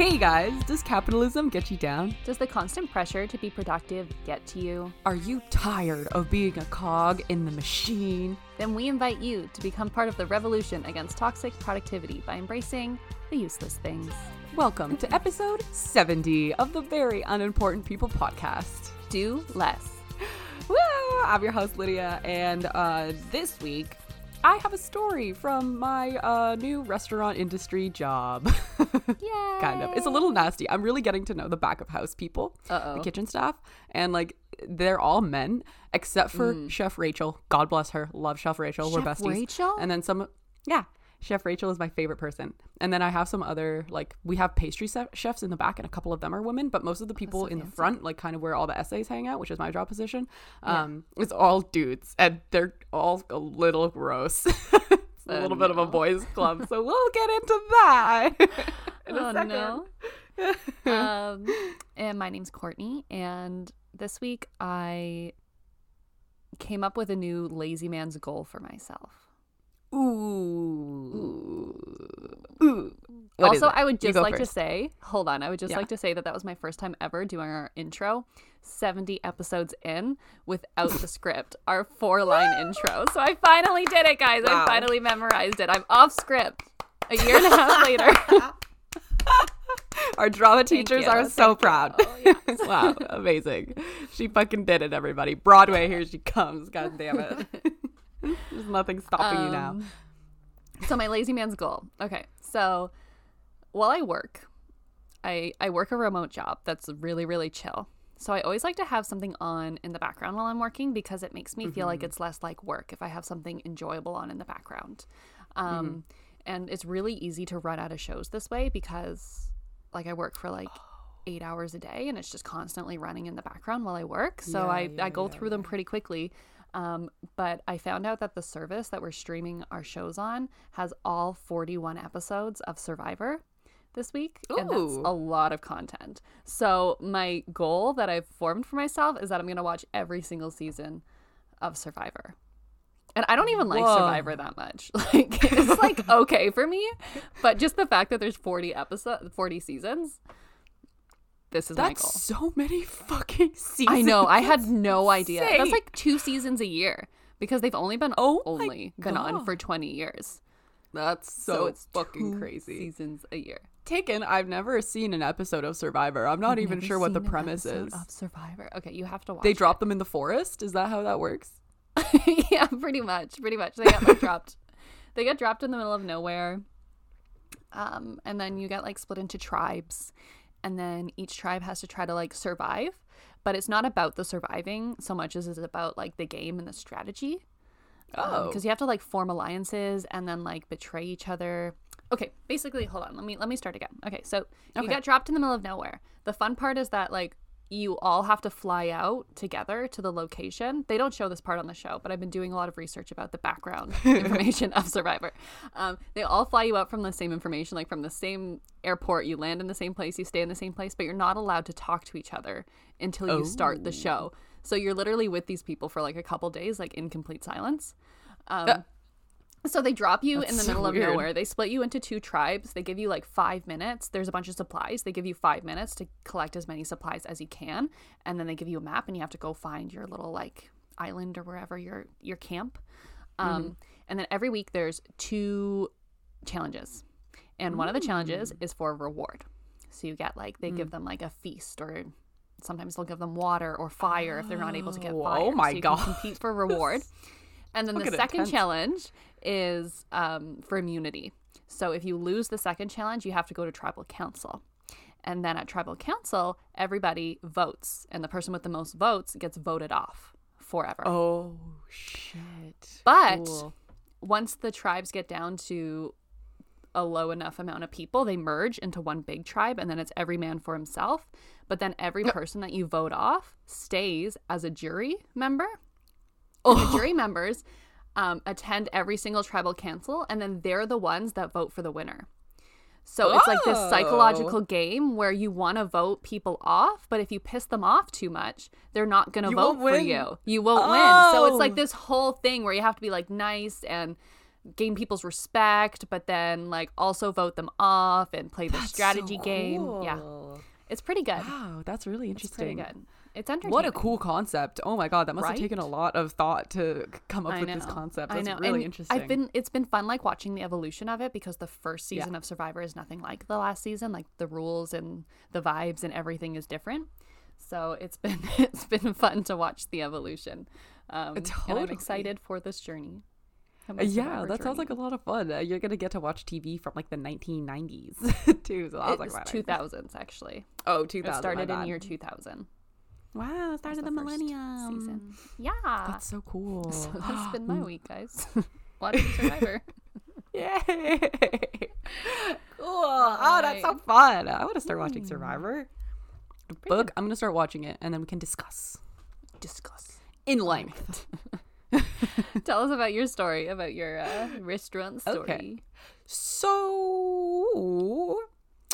Hey guys, does capitalism get you down? Does the constant pressure to be productive get to you? Are you tired of being a cog in the machine? Then we invite you to become part of the revolution against toxic productivity by embracing the useless things. Welcome to episode 70 of the Very Unimportant People podcast. Do less. Woo! I'm your host, Lydia, and uh, this week I have a story from my uh, new restaurant industry job. Yeah. kind of. It's a little nasty. I'm really getting to know the back of house people, Uh-oh. the kitchen staff, and like they're all men except for Chef Rachel. God bless her. Love Chef Rachel. We're Chef besties. Rachel? And then some, yeah. Chef Rachel is my favorite person. And then I have some other, like, we have pastry se- chefs in the back, and a couple of them are women, but most of the people in the front, like, kind of where all the essays hang out, which is my job position, um, it's all dudes, and they're all a little gross. it's a little bit of a boys' club, so we'll get into that in a oh second. no. um, and my name's Courtney, and this week I came up with a new lazy man's goal for myself. Ooh. Ooh. What also. I would just like to say, hold on, I would just Yeah. like to say that that was my first time ever doing our intro, 70 episodes in without the script, our four line intro. So I finally did it, guys. Wow. I finally memorized it. I'm off script a year and a half later. Our drama teachers are so proud. Oh, yes. wow, amazing. She fucking did it, everybody. Broadway, here she comes. God damn it. There's nothing stopping you now. Um, So my lazy man's goal. Okay. So while I work, I I work a remote job that's really really chill. So I always like to have something on in the background while I'm working because it makes me feel like it's less like work if I have something enjoyable on in the background. Um, and it's really easy to run out of shows this way because like I work for like eight hours a day and it's just constantly running in the background while I work. So Yeah, I, yeah, I go yeah, through them pretty quickly. Um, but I found out that the service that we're streaming our shows on has all 41 episodes of Survivor this week. And that's a lot of content. So my goal that I've formed for myself is that I'm going to watch every single season of Survivor. And I don't even like Whoa. Survivor that much. Like it's like okay for me, but just the fact that there's 40 episodes, 40 seasons, this is my That's so many fucking seasons. I know. I had no idea. That's like two seasons a year because they've only been Oh only been on for 20 years. That's so, So, it's fucking crazy. seasons a year. Taken, I've never seen an episode of Survivor. I'm not even sure what the premise is. of Survivor. Okay, you have to watch. They it. drop them in the forest? Is that how that works? yeah, pretty much. Pretty much. They get like dropped. They get dropped in the middle of nowhere. Um, and then you get like split into tribes, and then each tribe has to try to like survive. But it's not about the surviving so much as it's about like the game and the strategy. Um, oh. because you have to like form alliances and then like betray each other. Okay, basically, hold on. Let me let me start again. Okay, so you Okay. get dropped in the middle of nowhere. The fun part is that like you all have to fly out together to the location. They don't show this part on the show, but I've been doing a lot of research about the background information of Survivor. Um, they all fly you out from the same information, like from the same airport. You land in the same place, you stay in the same place, but you're not allowed to talk to each other until you start the show. So you're literally with these people for like a couple days, like in complete silence. Um, Uh, so they drop you in the so middle of weird. nowhere. They split you into two tribes. They give you like five minutes. There's a bunch of supplies. They give you five minutes to collect as many supplies as you can, and then they give you a map, and you have to go find your little like island or wherever your your camp. Um, Mm-hmm. And then every week there's two challenges, and one of the challenges Mm. is for reward. So you get like they give them like a feast or. Sometimes they'll give them water or fire if they're not able to get Oh, fire. oh my so God. compete for reward. And then the second challenge is um, for immunity. So if you lose the second challenge, you have to go to tribal council. And then at tribal council, everybody votes, and the person with the most votes gets voted off forever. Oh, shit. But Cool. once the tribes get down to a low enough amount of people, they merge into one big tribe, and then it's every man for himself. But then every person that you vote off stays as a jury member. And the jury members um, attend every single tribal council, and then they're the ones that vote for the winner. So it's like this Oh. psychological game where you want to vote people off, but if you piss them off too much, they're not going to vote for you. You won't win. So it's Oh. like this whole thing where you have to be like nice and gain people's respect, but then like also vote them off and play the strategy so game. Yeah, it's pretty good. Wow, that's really It's pretty interesting. good. It's entertaining. What a cool concept. Oh my god, that must have taken a lot of thought to come up I with know. this concept. I know. really and interesting. I've been it's been fun like watching the evolution of it because the first Yeah. season of Survivor is nothing like the last season. Like the rules and the vibes and everything is different. So it's been it's been fun to watch the evolution. Um, and I'm excited for this journey. yeah, that sounds like a lot of fun. Uh, you're gonna get to watch TV from like the 1990s too. So I was like, two thousands actually. Oh, 2000. It started in year two thousand. Wow, it of the, millennium. season. Yeah, That's so cool. so that's been my week, guys. Watching Survivor. Yay! cool. Oh, that's so fun. I want to start watching Survivor. Book. I'm gonna start watching it, and then we can discuss Discuss. in length. Tell us about your story, about your uh, restaurant story. Okay. So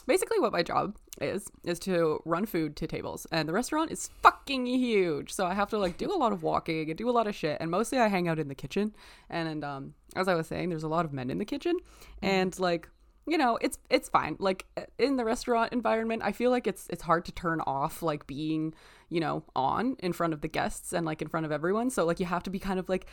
basically what my job is is to run food to tables and the restaurant is fucking huge. So i have to like do a lot of walking and do a lot of shit and mostly i hang out in the kitchen. And, and um as i was saying there's a lot of men in the kitchen. And like you know it's it's fine. Like in the restaurant environment i feel like it's it's hard to turn off like being you know on in front of the guests and like in front of everyone. So like you have to be kind of like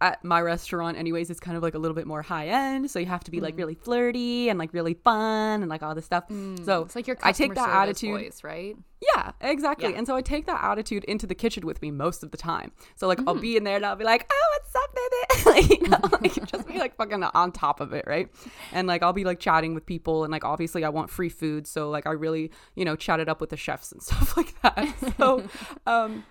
at my restaurant anyways it's kind of like a little bit more high end so you have to be like mm. really flirty and like really fun and like all this stuff mm. so It's like your i take that attitude voice, right? yeah, exactly. Yeah. And so I take that attitude into the kitchen with me most of the time. So like I'll mm. be in there and I'll be like, "Oh, what's up, baby?" like, you know, like just be like fucking on top of it, right? And like I'll be like chatting with people and like obviously I want free food, so like I really, you know, chat it up with the chefs and stuff like that. So um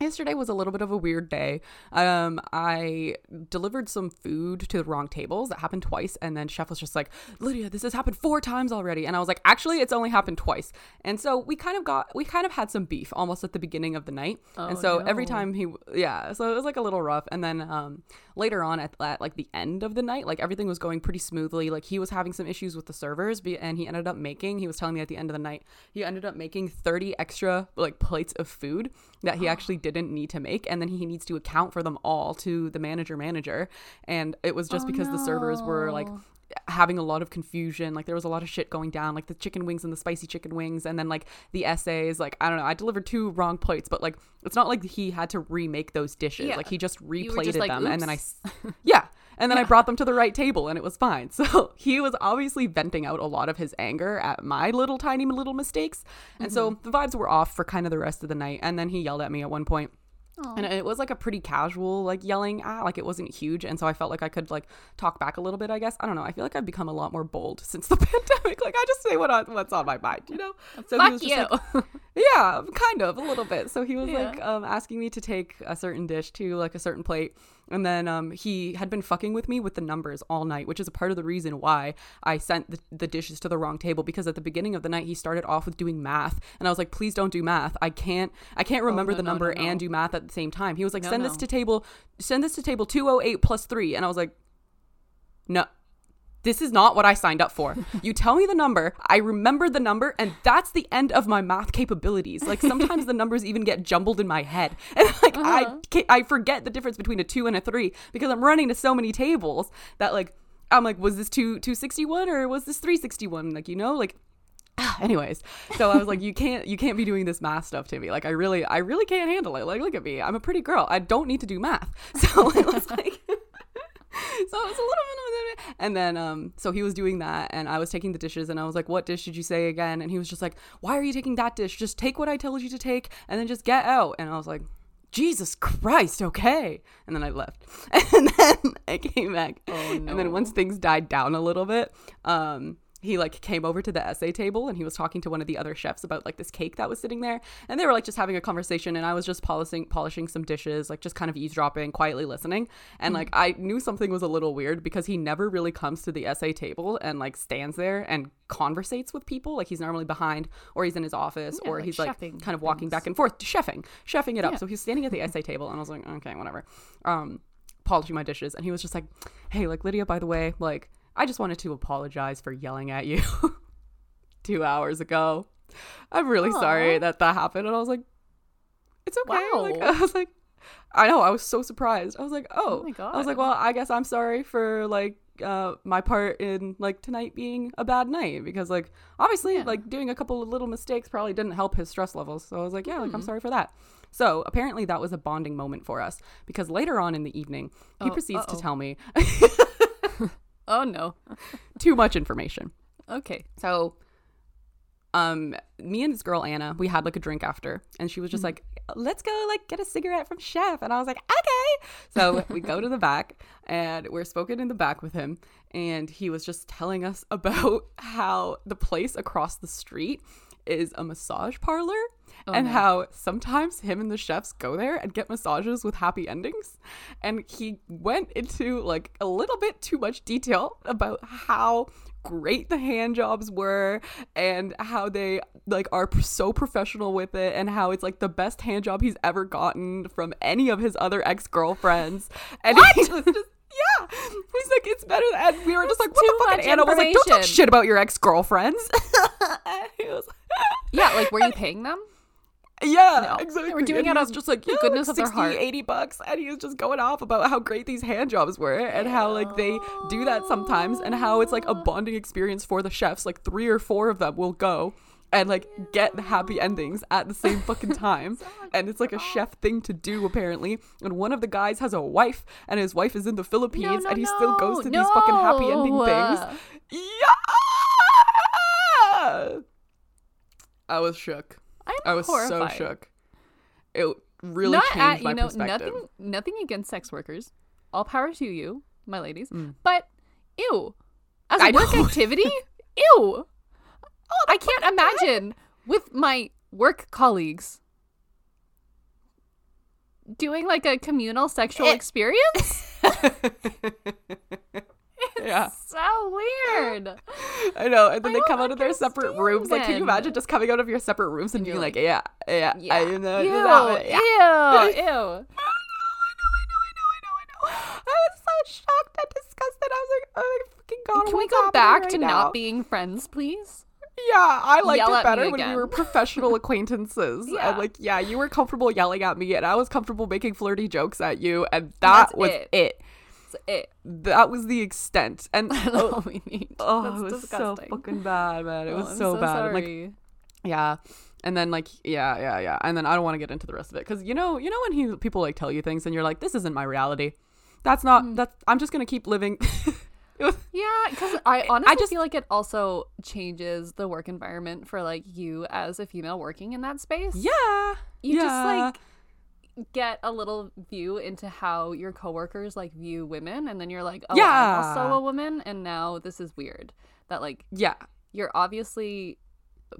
yesterday was a little bit of a weird day. Um, I delivered some food to the wrong tables. That happened twice, and then chef was just like, "Lydia, this has happened four times already." And I was like, "Actually, it's only happened twice." And so we kind of got, we kind of had some beef almost at the beginning of the night. and Oh, so every time he, yeah, so it was like a little rough. And then um, later on at, at like the end of the night, like everything was going pretty smoothly. Like he was having some issues with the servers, and he ended up making. He was telling me at the end of the night, he ended up making thirty extra like plates of food that he actually didn't need to make and then he needs to account for them all to the manager manager. And it was just Oh, because the servers were like having a lot of confusion. Like there was a lot of shit going down like the chicken wings and the spicy chicken wings and then like the essays. Like i don't know. I delivered two wrong plates but like it's not like he had to remake those dishes. Yeah. like he just were just replated like, them and then i yeah and then I brought them to the right table and it was fine. So he was obviously venting out a lot of his anger at my little tiny little mistakes. And so Mm-hmm. the vibes were off for kind of the rest of the night. And then he yelled at me at one point. And it was like a pretty casual like yelling ah like it wasn't huge and so I felt like I could like talk back a little bit I guess I don't know I feel like I've become a lot more bold since the pandemic like I just say what on, what's on my mind you know so he Fuck was you. just like yeah kind of a little bit so he was Yeah. like um asking me to take a certain dish to like a certain plate and then um he had been fucking with me with the numbers all night which is a part of the reason why I sent the, the dishes to the wrong table because at the beginning of the night he started off with doing math. And I was like please don't do math. I can't I can't remember Oh, no, the no, number no, and do math at the same time. He was like send this to table send this to table 208 plus 3 and I was like no this is not what I signed up for. You tell me the number, I remember the number, and that's the end of my math capabilities. Like sometimes the numbers even get jumbled in my head, and like I Uh-huh. ca- I forget the difference between a two and a three because I'm running to so many tables that like I'm like, was this two two sixty one or was this three sixty one? Like you know, like anyways so i was like you can't you can't be doing this math stuff to me like i really i really can't handle it like look at me i'm a pretty girl i don't need to do math so it was like so it was a little bit of a and then um so he was doing that and i was taking the dishes and i was like what dish did you say again? And he was just like why are you taking that dish? Just take what i told you to take and then just get out. And i was like jesus christ okay. And then i left. And then i came back. Oh, and then once things died down a little bit um he like came over to the essay table and he was talking to one of the other chefs about like this cake that was sitting there. And they were like just having a conversation and i was just polishing polishing some dishes like just kind of eavesdropping quietly listening. And like i knew something was a little weird because he never really comes to the essay table and like stands there and conversates with people. Like he's normally behind or he's in his office Yeah, or like he's like kind of walking things. back and forth chefing chefing it up. Yeah. so he's standing at the essay table and i was like okay whatever. Um polishing my dishes and he was just like hey like lydia by the way like i just wanted to apologize for yelling at you two hours ago i'm really sorry that that happened and i was like it's okay like i was like I know. I was so surprised. I was like, oh, Oh my I was like, well, I guess I'm sorry for like uh my part in like tonight being a bad night because like obviously Yeah. like doing a couple of little mistakes probably didn't help his stress levels. So I was like, yeah, Hmm. like I'm sorry for that. So apparently that was a bonding moment for us because later on in the evening he Oh, proceeds uh-oh. to tell me Oh no. too much information. Okay. So, um, me and this girl Anna, we had like a drink after, and she was just like, "Let's go like get a cigarette from Chef," and I was like, "Okay." So we go to the back, and we're spoken in the back with him, and he was just telling us about how the place across the street is a massage parlor. Oh, and no. how sometimes him and the chefs go there and get massages with happy endings. And he went into like a little bit too much detail about how great the hand jobs were and how they like are so professional with it and how it's like the best hand job he's ever gotten from any of his other ex-girlfriends and he was just yeah he's like it's better than and we were just like what the fuck and Anna was like don't talk shit about your ex-girlfriends was Yeah, like were you paying them? Yeah, No. exactly. They were doing and it was just like, the yeah, goodness like of their 60, heart. 80 bucks. And he was just going off about how great these hand jobs were and how like they do that sometimes and how it's like a bonding experience for the chefs. Like three or four of them will go and like get the happy endings at the same fucking time. and it's like a oh. chef thing to do apparently. And one of the guys has a wife and his wife is in the Philippines no, and he still goes no, to these fucking happy ending no. things. Yeah. I was shook. I'm I was horrified. so shook. It really Not changed at, my you know, perspective. nothing nothing against sex workers. All power to you, my ladies. Mm. But ew. As I a work know. activity? ew. I can't imagine with my work colleagues doing like a communal sexual It- experience. yeah, so weird. I know. And then I they come out of their separate rooms. Like, can you imagine just coming out of your separate rooms and you're being like, like, yeah, yeah, Yeah. I know, ew, that, yeah. ew, ew. I know, I know, I know, I know, I know. I was so shocked and disgusted. I was like, oh my fucking god. Can we go back right to now? not being friends, please? Yeah, I liked Yell it better when we were professional acquaintances. Yeah. And like, yeah, you were comfortable yelling at me, and I was comfortable making flirty jokes at you, and that That's was it. it. That's it. That was the extent. And That's oh, all we need. oh, That's it was disgusting. so fucking bad, man. It Oh, was I'm so, bad. And, like, yeah. And then like yeah yeah yeah and then I don't want to get into the rest of it because you know you know when he, people like tell you things and you're like this isn't my reality, that's not Mm. that's I'm just gonna keep living. Yeah, because I honestly I just- feel like it also changes the work environment for like you as a female working in that space. yeah, You yeah. just like get a little view into how your coworkers like view women, and then you're like, oh, I'm Yeah. also a woman, and now this is weird. That like yeah you're obviously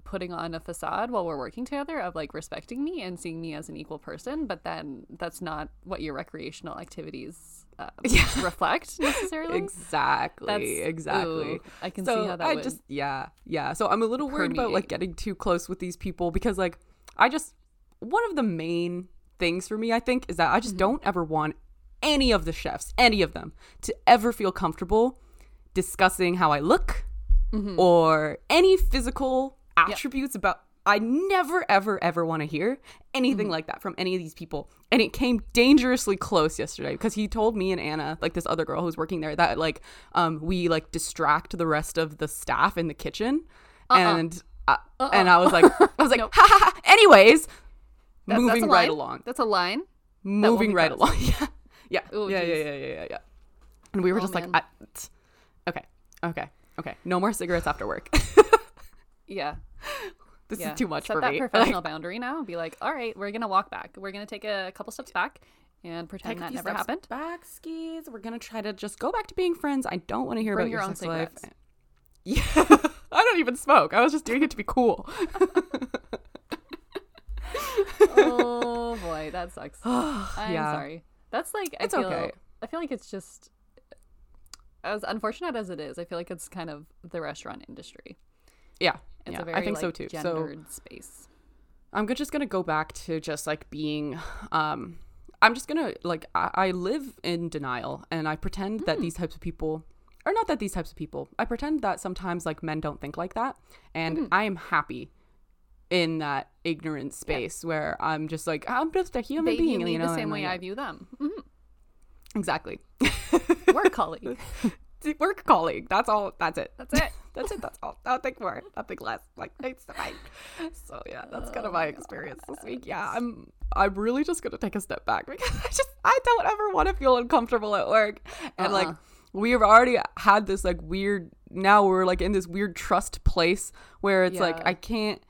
putting on a facade while we're working together of like respecting me and seeing me as an equal person, but then that's not what your recreational activities uh, Yeah. reflect necessarily. exactly That's- exactly. ooh, I can so see how that I would. just yeah yeah. So I'm a little worried about like getting too close with these people because like I just one of the main things for me I think is that I Mm-hmm. just don't ever want any of the chefs, any of them, to ever feel comfortable discussing how I look Mm-hmm. or any physical attributes about I never ever ever want to hear anything Mm-hmm. like that from any of these people. And it came dangerously close yesterday because he told me and Anna, like this other girl who's working there, that like um we like distract the rest of the staff in the kitchen. And uh, and I was like I was like Nope. ha ha ha. Anyways, That's moving right along. That's a line. Moving right along. Yeah. Yeah. Oh, yeah, yeah, yeah, yeah, yeah, yeah. And we were Oh, just man. like I, okay. Okay. Okay. No more cigarettes after work. Yeah. this Yeah. is too much Set for that me. professional boundary now. Be like, all right, we're gonna walk back. We're gonna take a couple steps back and pretend that never steps happened. Back skis. We're gonna try to just go back to being friends. I don't want to hear Bring about your your own sex life. Yeah, I don't even smoke. I was just doing it to be cool. Oh boy, that sucks. I'm Yeah. sorry. That's like I It's feel. okay. I feel like it's just as unfortunate as it is. I feel like it's kind of the restaurant industry. Yeah, It's yeah, a very I think so like, too. So space. I'm just gonna go back to just like being. Um, I'm just gonna like I, I live in denial and I pretend Hmm. that these types of people. Or not that these types of people. I pretend that sometimes like men don't think like that, and Hmm. I am happy in that ignorant space where I'm just like I'm just a human They being, you know, the same way like- I view them. Mhm. exactly. Work colleague. Work colleague. That's all. That's it. That's it. That's it. That's all. Nothing more. Nothing less. Like it's fine. So yeah, that's kind of my experience this week. Yeah, I'm. I'm really just gonna take a step back because I just I don't ever want to feel uncomfortable at work. And like Uh-uh. we've already had this like weird. Now we're like in this weird trust place where it's like I can't.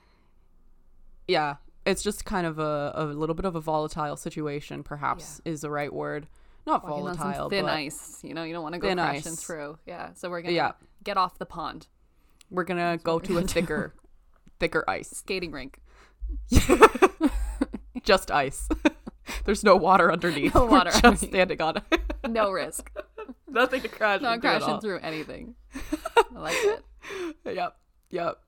Yeah, it's just kind of a a little bit of a volatile situation. Perhaps is the right word. Not Walking volatile, thin but ice. You know, you don't want to go Thin crashing ice. through. Yeah. So we're gonna Yeah. get off the pond. we're gonna go to a thicker, thicker ice. Skating rink. just ice. There's no water underneath. No We're water just standing on it. No risk. Nothing to crash Not crashing through anything. I like it. Yep, yep.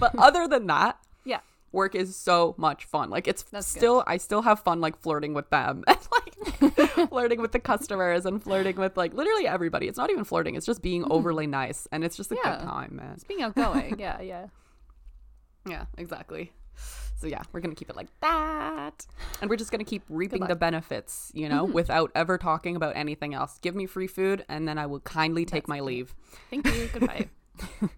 but other than that, Yeah. Work is so much fun. Like it's That's good. still, I still have fun like flirting with them and like flirting with the customers and flirting with like literally everybody. It's not even flirting. It's just being overly nice and it's just a Mm-hmm. Yeah. good time, man. It's being outgoing. Yeah, yeah. Yeah, exactly. So yeah, we're gonna keep it like that, and we're just gonna keep reaping the benefits, you know, without ever talking about anything else. Give me free food, and then I will kindly take my leave. Thank you. Goodbye.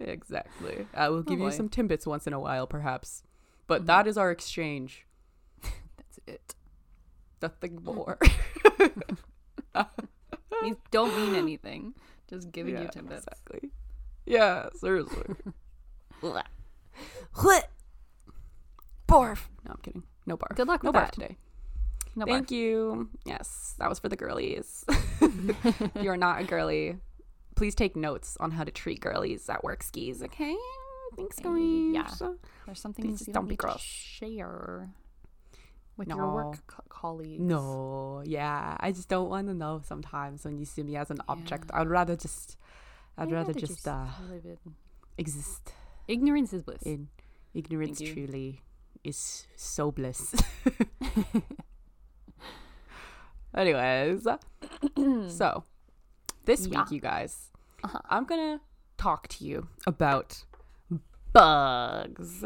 Exactly. I will oh, give you boy. some timbits once in a while, perhaps, but mm-hmm. that is our exchange. That's it. Nothing more. These don't mean anything. Just giving yeah, you timbits. exactly. Yeah, seriously. What? Barf. No, I'm kidding. No barf. Good luck No with barf that. today. No Thank barf. you. Yes, that was for the girlies. you're not a girly, please take notes on how to treat girlies at work skis, okay? Thanks, guys. yeah. There's something Please you don't be to gross. share with your work co- colleagues. No, yeah. I just don't want to know sometimes when you see me as an object. I'd rather just, I'd rather just uh, live in exist ignorance is bliss. in ignorance. Truly is so bliss. Anyways, so this Yeah. week, you guys, Uh-huh. I'm gonna talk to you about bugs,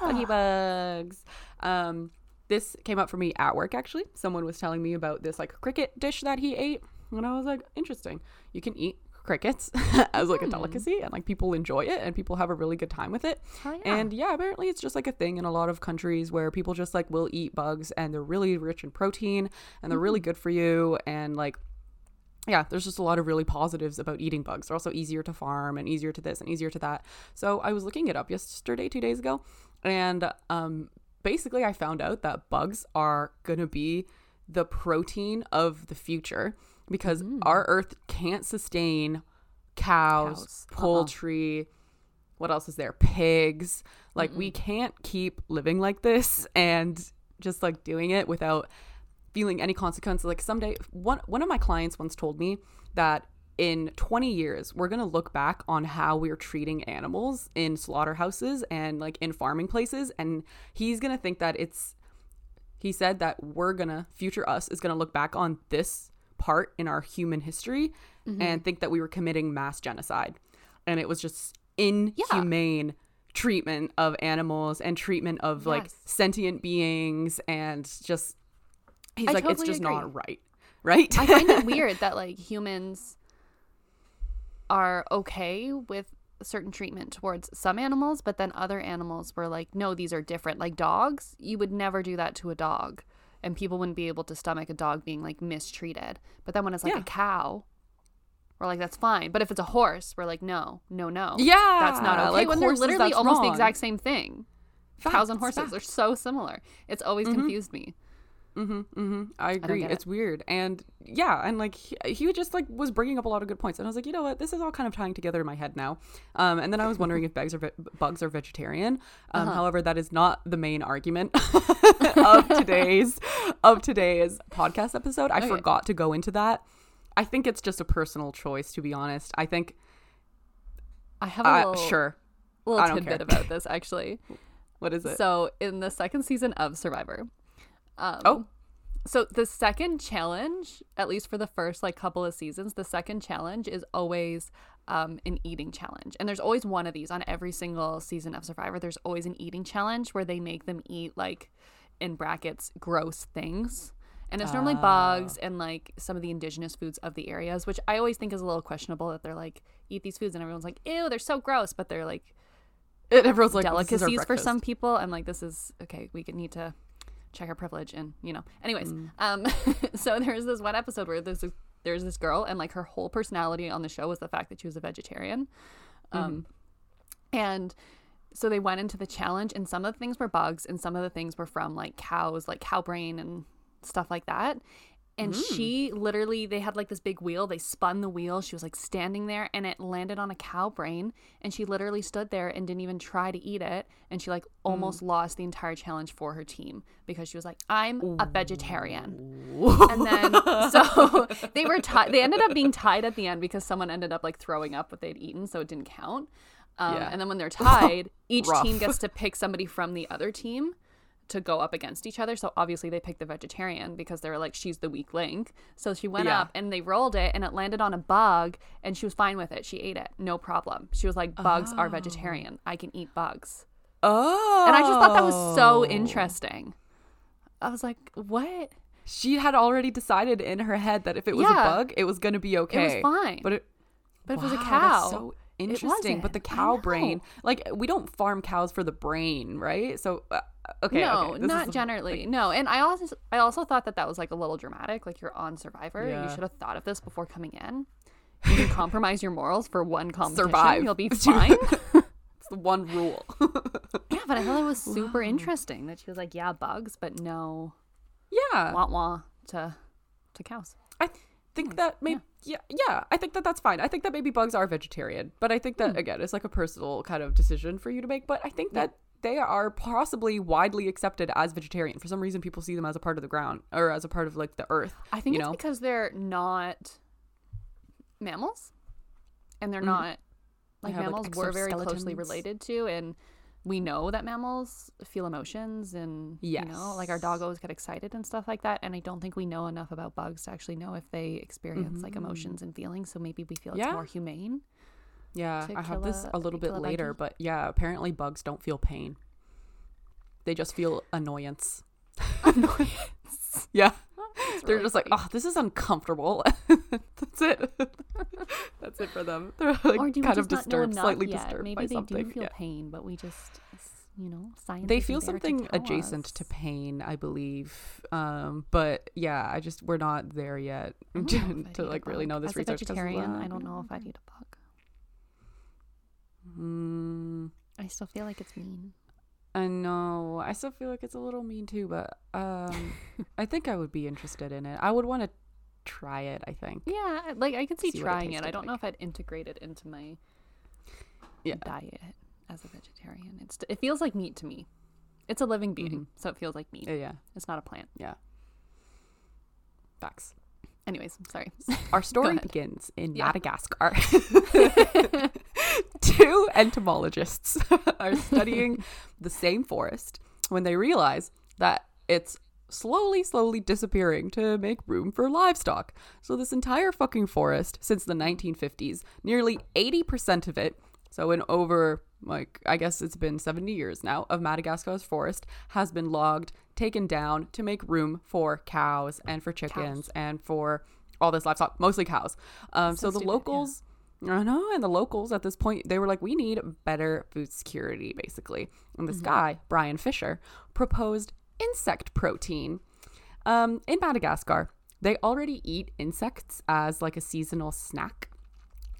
buggy bugs. Um, this came up for me at work. Actually, someone was telling me about this like cricket dish that he ate, and I was like, interesting. You can eat crickets as like a delicacy, and like people enjoy it, and people have a really good time with it. Hell yeah. And yeah, apparently it's just like a thing in a lot of countries where people just like will eat bugs and they're really rich in protein and they're really good for you and like yeah, there's just a lot of really positives about eating bugs. They're also easier to farm and easier to this and easier to that. So I was looking it up yesterday, two days ago, and um, basically I found out that bugs are gonna be the protein of the future because our Earth can't sustain cows, Cows. Poultry. What else is there? Pigs. Like we can't keep living like this and just like doing it without feeling any consequence. Like someday, one one of my clients once told me that in 20 years we're gonna look back on how we're treating animals in slaughterhouses and like in farming places, and he's gonna think that it's. He said that we're gonna future us is gonna look back on this part in our human history mm-hmm. and think that we were committing mass genocide, and it was just inhumane treatment of animals and treatment of like sentient beings and just he's I like it's just agree. not right right I find it weird that like humans are okay with certain treatment towards some animals, but then other animals were like, no, these are different. Like dogs, you would never do that to a dog, and people wouldn't be able to stomach a dog being like mistreated. But then when it's like Yeah. a cow, we're like, that's fine. But if it's a horse, we're like, no, no, no. yeah That's not okay. like when they're literally almost the exact same thing. Cows and Facts, horses are so similar. It's always mm-hmm. confused me. Mm-hmm, I agree. get it's weird, and yeah, and like he, he just like was bringing up a lot of good points, and I was like, you know what, this is all kind of tying together in my head now. Um, and then I was wondering if bugs are ve- bugs are vegetarian. Um, Uh-huh. however, that is not the main argument of today's of today's podcast episode. I Okay. forgot to go into that. I think it's just a personal choice, to be honest. I think, I have a uh, little, sure. little I tidbit care. about this actually. What is it? So in the second season of Survivor, um, Oh. so the second challenge, at least for the first like couple of seasons, the second challenge is always um, an eating challenge. And there's always one of these on every single season of Survivor. There's always an eating challenge where they make them eat like in brackets gross things. And it's normally bugs and like some of the indigenous foods of the areas, which I always think is a little questionable that they're like eat these foods and everyone's like, ew, they're so gross, but they're like And everyone's like, "This is our delicacies for some people. I'm like, this is okay. We could need to check our privilege and you know. Anyways, Mm. um, so there's this one episode where there's this, there's this girl and like her whole personality on the show was the fact that she was a vegetarian, um, Mm-hmm. and so they went into the challenge and some of the things were bugs and some of the things were from like cows, like cow brain and stuff like that. And Mm. she literally, they had like this big wheel. They spun the wheel. She was like standing there and it landed on a cow brain. And she literally stood there and didn't even try to eat it. And she like almost Mm. lost the entire challenge for her team because she was like, I'm a vegetarian. Whoa. And then, so they were tied. They ended up being tied at the end because someone ended up like throwing up what they'd eaten. So it didn't count. Um, Yeah. And then when they're tied, each Rough. team gets to pick somebody from the other team to go up against each other. So obviously they picked the vegetarian because they were like, she's the weak link. So she went Yeah. up and they rolled it and it landed on a bug and she was fine with it. She ate it. No problem. She was like, bugs are vegetarian. I can eat bugs. oh. And I just thought that was so interesting. I was like, what? She had already decided in her head that if it was Yeah. a bug, it was going to be okay. It was fine. But it, But if it was a cow, interesting. But the cow brain, like we don't farm cows for the brain, right? So uh, okay, no, okay, not is- generally. no, and I also I also thought that that was like a little dramatic. Like you're on Survivor, Yeah. you should have thought of this before coming in. You can compromise your morals for one competition. Survive. You'll be fine. It's the one rule. yeah, but I thought it was super interesting that she was like, yeah, bugs, but no yeah, wah wah to to cows. I think that maybe yeah. yeah, I think that that's fine. I think that maybe bugs are vegetarian, but I think that Hmm. again, it's like a personal kind of decision for you to make. But I think that they are possibly widely accepted as vegetarian. For some reason, people see them as a part of the ground or as a part of like the earth. I think you it's know, because they're not mammals, and they're not like have, like, mammals we're very closely related to, and we know that mammals feel emotions, and you know, like our Yes. doggos get excited and stuff like that. And I don't think we know enough about bugs to actually know if they experience like emotions and feelings. So maybe we feel it's Mm-hmm. Yeah. more humane. Yeah, I have this a- a little bit a later, buggy? but yeah, apparently bugs don't feel pain. They just feel annoyance. annoyance. yeah. They're really just like, oh, this is uncomfortable. That's it. That's it for them. They're like or do kind of disturbed, slightly yet? disturbed Maybe by they something. do feel yeah. pain, but we just, you know, science. They feel there to something adjacent us. to pain, I believe. Um, but yeah, I just we're not there yet to, know if I'd to like really know this As a research. of vegetarian, I don't know if I'd eat a bug. Mm, I still feel like it's mean. I know. I still feel like it's a little mean too, but um, I think I would be interested in it. I would want to try it. I think. Yeah, like I could see, See what it trying it. I don't know if I'd integrate it into my Yeah. diet as a vegetarian. It's it feels like meat to me. It's a living being, so it feels like meat. Yeah, yeah, It's not a plant. yeah. Facts. Anyways, sorry. Our story begins in Yeah. Madagascar. Two entomologists are studying the same forest when they realize that it's slowly, slowly disappearing to make room for livestock. So, this entire fucking forest since the 1950s, nearly 80% of it, so in over, like, I guess it's been 70 years now, of Madagascar's forest has been logged, taken down to make room for cows and for chickens and for all this livestock, mostly cows. Um, so, so the stupid, yeah. locals. I know, and the locals at this point, they were like, we need better food security, basically. And this guy, Brian Fisher, proposed insect protein. Um, in Madagascar, they already eat insects as like a seasonal snack.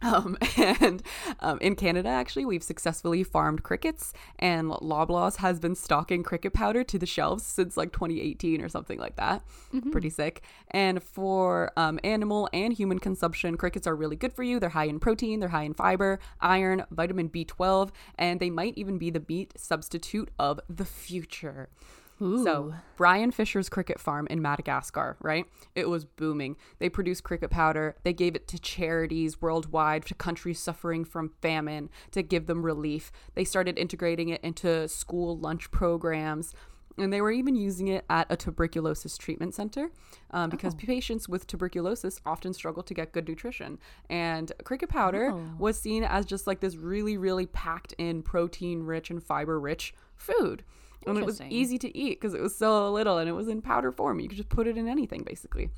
Um, and um, in Canada, actually, we've successfully farmed crickets, and Loblaws has been stocking cricket powder to the shelves since like 2018 or something like that. Pretty sick. And for um, animal and human consumption, crickets are really good for you. They're high in protein, they're high in fiber, iron, vitamin B12, and they might even be the meat substitute of the future. So, Brian Fisher's cricket farm in Madagascar, right? It was booming. They produced cricket powder. They gave it to charities worldwide, to countries suffering from famine, to give them relief. They started integrating it into school lunch programs. And they were even using it at a tuberculosis treatment center um, because Oh. patients with tuberculosis often struggle to get good nutrition. And cricket powder Oh. was seen as just like this really, really packed in protein rich and fiber rich food. And it was easy to eat because it was so little and it was in powder form. You could just put it in anything basically.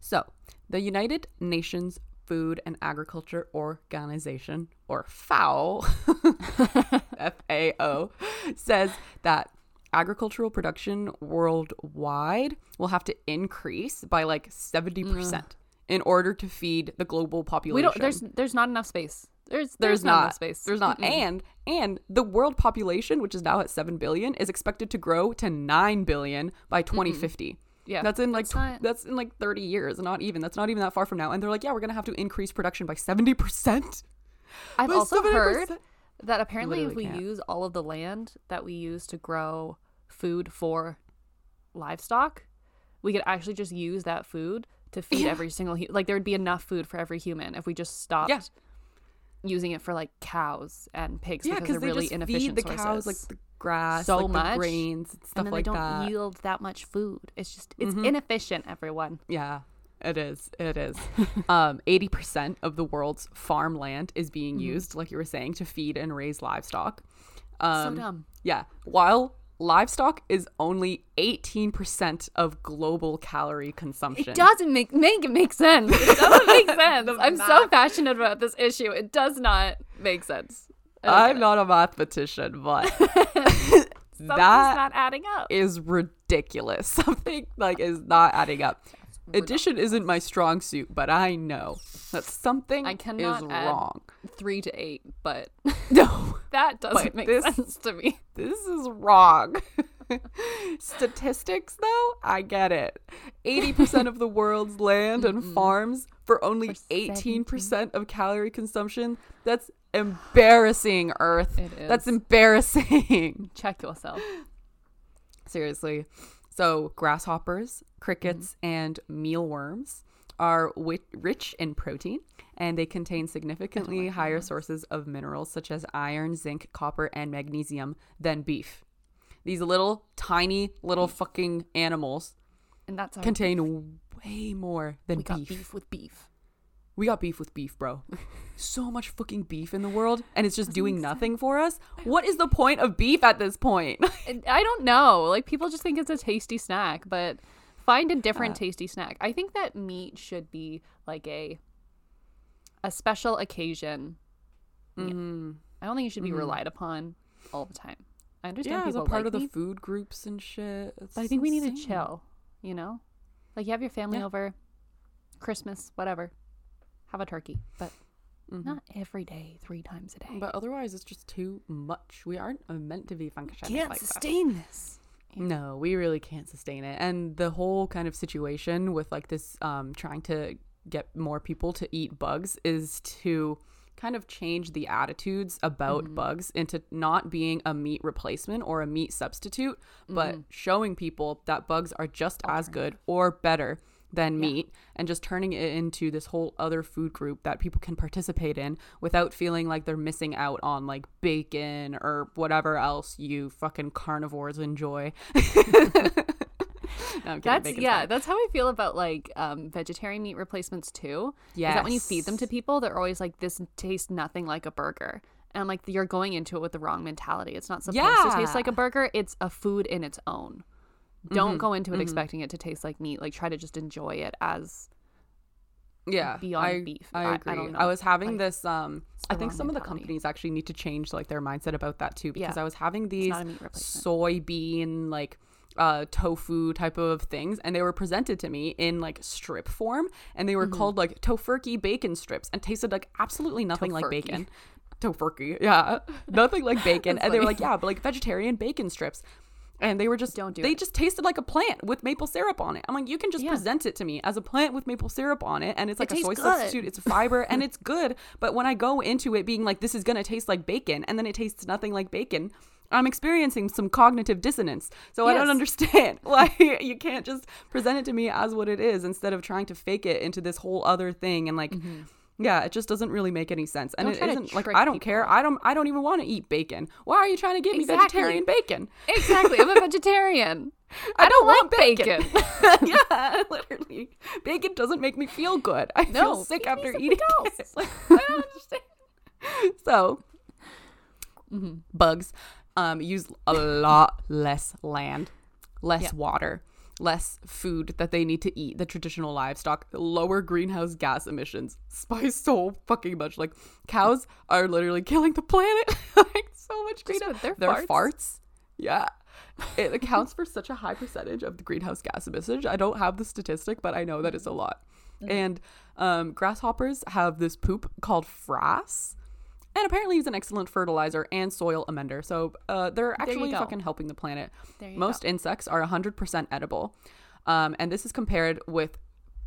So, the United Nations Food and Agriculture Organization, or FAO, F A O, says that agricultural production worldwide will have to increase by like 70% in order to feed the global population. We don't. There's there's not enough space. There's There's not, not space. There's not. Mm-mm. And and the world population, which is now at 7 billion, is expected to grow to 9 billion by 2050. Yeah, That's in like that's tw- that's in like 30 years, not even. That's not even that far from now. And they're like, "Yeah, we're going to have to increase production by 70%." I've By also 70%. heard that apparently if we can't. use all of the land that we use to grow food for livestock, we could actually just use that food to feed Yeah. every single hu- like there would be enough food for every human if we just stopped Yeah. Using it for like cows and pigs Yeah, because they're they really just inefficient feed the cows like the grass, So like much, the grains, and stuff and then like they don't that. yield that much food. It's just it's Mhm. inefficient, everyone. Yeah, it is. It is. um, 80% of the world's farmland is being used, like you were saying, to feed and raise livestock. Um, so dumb. Yeah. While livestock is only 18% of global calorie consumption. It doesn't make make it make sense. It doesn't make sense. I'm so passionate about this issue. It does not make sense. I'm not a mathematician, but that not adding up. is ridiculous. Something like is not adding up. Addition isn't my strong suit, but I know that something I cannot is wrong. Three to eight, but No. that doesn't make this- sense to me. this is wrong. Statistics, though, I get it. 80% of the world's land and farms for only For 18% of calorie consumption. That's embarrassing, Earth. It is. That's embarrassing. Check yourself. Seriously. So, grasshoppers, crickets, mm-hmm. and mealworms are rich in protein and they contain significantly oh like higher mealworms. sources of minerals such as iron, zinc, copper, and magnesium than beef. These little tiny little fucking animals And that's contain way more than we got beef. beef with beef. We got beef with beef, bro. so much fucking beef in the world and it's just doing nothing for us. What is the point of beef at this point? I don't know. Like people just think it's a tasty snack, but find a different Uh. tasty snack. I think that meat should be like a a special occasion. mm I don't think it should be Mhm. relied upon all the time. I understand Yeah, as a part like of the food groups and shit. It's but I think we need to chill. You know, like you have your family Yeah. over, Christmas, whatever. Have a turkey, but Mhm. not every day, three times a day. But otherwise, it's just too much. We aren't meant to be functioning can't like that. sustain this. No, we really can't sustain it. And the whole kind of situation with like this um, trying to get more people to eat bugs is to kind of change the attitudes about Mm-hmm. bugs into not being a meat replacement or a meat substitute, but Mm-hmm. showing people that bugs are just as good or better than meat and just turning it into this whole other food group that people can participate in without feeling like they're missing out on like bacon or whatever else you fucking carnivores enjoy. No, I'm. That's yeah, fine. that's how I feel about like um, vegetarian meat replacements too. Is that when you feed them to people, they're always like, "This tastes nothing like a burger," and like, "You're going into it with the wrong mentality. It's not supposed to taste like a burger. It's a food in its own. Don't Mhm, go into it mhm. expecting it to taste like meat. Like try to just enjoy it as yeah beyond I, beef. I I- I agree. I, know. was having Like, this um I think some of the companies actually need to change like their mindset about that too because Yeah. I was having these soybean like uh tofu type of things and they were presented to me in like strip form and they were Mm-hmm. called like Tofurky bacon strips and tasted like absolutely nothing like bacon Tofurky yeah nothing like bacon and they were like yeah but like vegetarian bacon strips and they were just Don't do they it. just tasted like a plant with maple syrup on it. I'm like, you can just Yeah. present it to me as a plant with maple syrup on it, and it's like a soy good. substitute. It's a fiber and it's good. But when I go into it being like, this is gonna taste like bacon, and then it tastes nothing like bacon, I'm experiencing some cognitive dissonance. So I don't understand why you can't just present it to me as what it is instead of trying to fake it into this whole other thing and like. Mm-hmm. Yeah, it just doesn't really make any sense. And Don't it isn't like I don't care. I don't I don't even want to eat bacon. Why are you trying to give me vegetarian bacon? Exactly. I'm a vegetarian. I, don't, like want bacon. yeah, literally. Bacon doesn't make me feel good. I No, feel sick after eating else. it. Like, I don't understand. So, Mm-hmm. bugs um, use a lot less land, less Yeah. water, less food that they need to eat, the traditional livestock, lower greenhouse gas emissions by so fucking much. Like, cows are literally killing the planet. like, so much greenhouse. with their farts? farts. Yeah. It accounts for such a high percentage of the greenhouse gas emissions. I don't have the statistic, but I know that it's a lot. Mm-hmm. And um, grasshoppers have this poop called frass, and apparently it's an excellent fertilizer and soil amender. So uh, they're actually fucking helping the planet. Most insects are 100% edible, um, and this is compared with.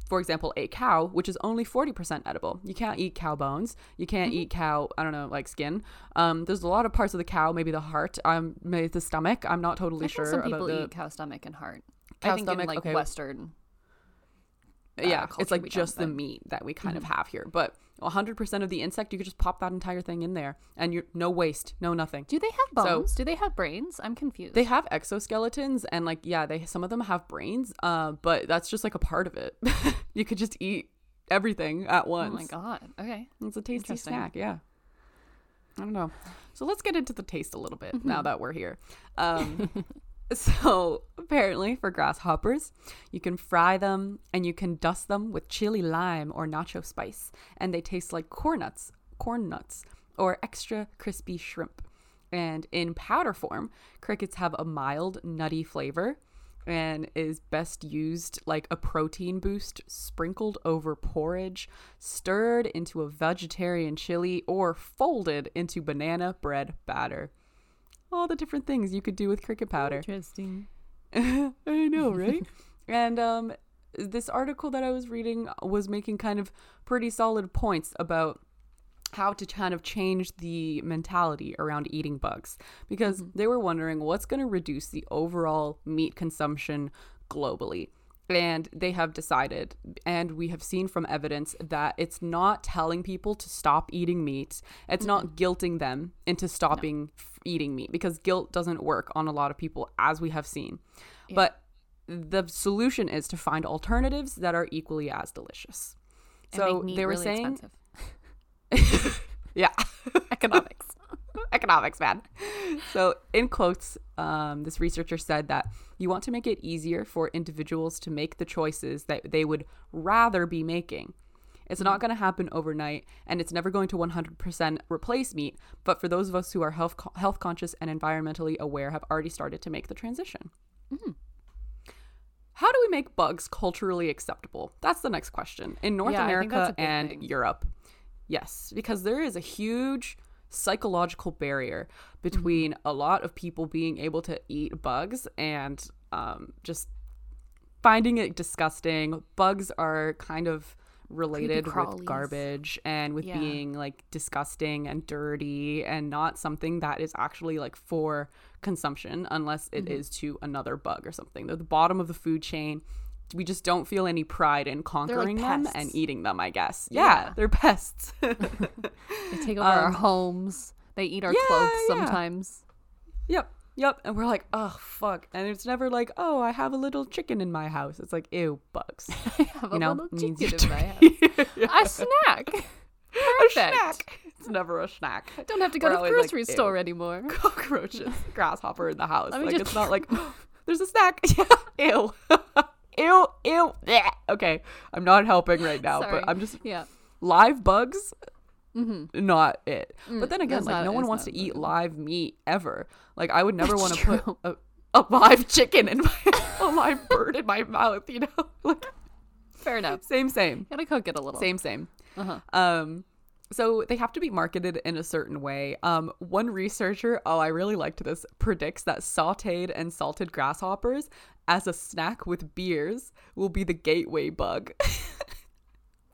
For example, a cow, which is only 40% edible. You can't eat cow bones. You can't Mm-hmm. eat cow, I don't know, like skin. Um, there's a lot of parts of the cow, maybe the heart, um, maybe the stomach. I'm not totally I sure some about people the eat cow stomach and heart. Cow I think stomach, in like okay. Western. uh, yeah, it's like just the meat that we kind of Mm-hmm. have here. But 100% of the insect, you could just pop that entire thing in there, and you're no waste, no nothing. Do they have So- bones? Do they have brains? I'm confused. They have exoskeletons, and like yeah, they some of them have brains, uh, but that's just like a part of it. you could just eat everything at once. oh my god. Okay. It's a tasty snack, yeah. I don't know. So let's get into the taste a little bit Mm-hmm. now that we're here. Um, so apparently, for grasshoppers, you can fry them and you can dust them with chili lime or nacho spice, and they taste like corn nuts, corn nuts, or extra crispy shrimp. And in powder form, crickets have a mild, nutty flavor and is best used like a protein boost sprinkled over porridge, stirred into a vegetarian chili, or folded into banana bread batter. All the different things you could do with cricket powder. Interesting. I know, right? and um, this article that I was reading was making kind of pretty solid points about how to kind of change the mentality around eating bugs because they were wondering what's going to reduce the overall meat consumption globally. And they have decided, and we have seen from evidence that it's not telling people to stop eating meat. It's not guilting them into stopping f- eating meat because guilt doesn't work on a lot of people, as we have seen. But the solution is to find alternatives that are equally as delicious. And So they were really saying, yeah, economics. Economics, man. So, in quotes, um, this researcher said that you want to make it easier for individuals to make the choices that they would rather be making. It's not going to happen overnight, and it's never going to 100% replace meat. But for those of us who are health health conscious and environmentally aware, have already started to make the transition. How do we make bugs culturally acceptable? That's the next question. In North Yeah, I think that's America and thing. Europe, yes, because there is a huge psychological barrier between Mm-hmm. a lot of people being able to eat bugs and um, just finding it disgusting. Bugs are kind of related with garbage and with Yeah. being like disgusting and dirty and not something that is actually like for consumption unless it is Mm-hmm. to another bug or something. They're the bottom of the food chain. We just don't feel any pride in conquering them and eating them, I guess. Yeah, Yeah. they're pests. They take over our homes. They eat our Um, yeah, clothes yeah. sometimes. Yep. Yep. And we're like, oh fuck. And it's never like, oh, I have a little chicken in my house. It's like, ew, bugs. I have a You know, little means chicken in my house. A snack. a snack. It's never a snack. I Don't have to go We're to the always like, grocery store anymore. Cockroaches, grasshopper in the house. Like just- it's not like there's a snack. ew. Ew. Ew. Blech. Okay. I'm not helping right now, but I'm just Yeah. live bugs. Not it. but then again, like no one wants to eat live meat ever. Like I would never want to put a, a live chicken in my a live bird in my mouth. You know, like Fair enough. same, same. Gotta cook it a little. Same, same. Uh-huh. Um, so they have to be marketed in a certain way. Um, one researcher, oh, I really liked this, predicts that sautéed and salted grasshoppers as a snack with beers will be the gateway bug.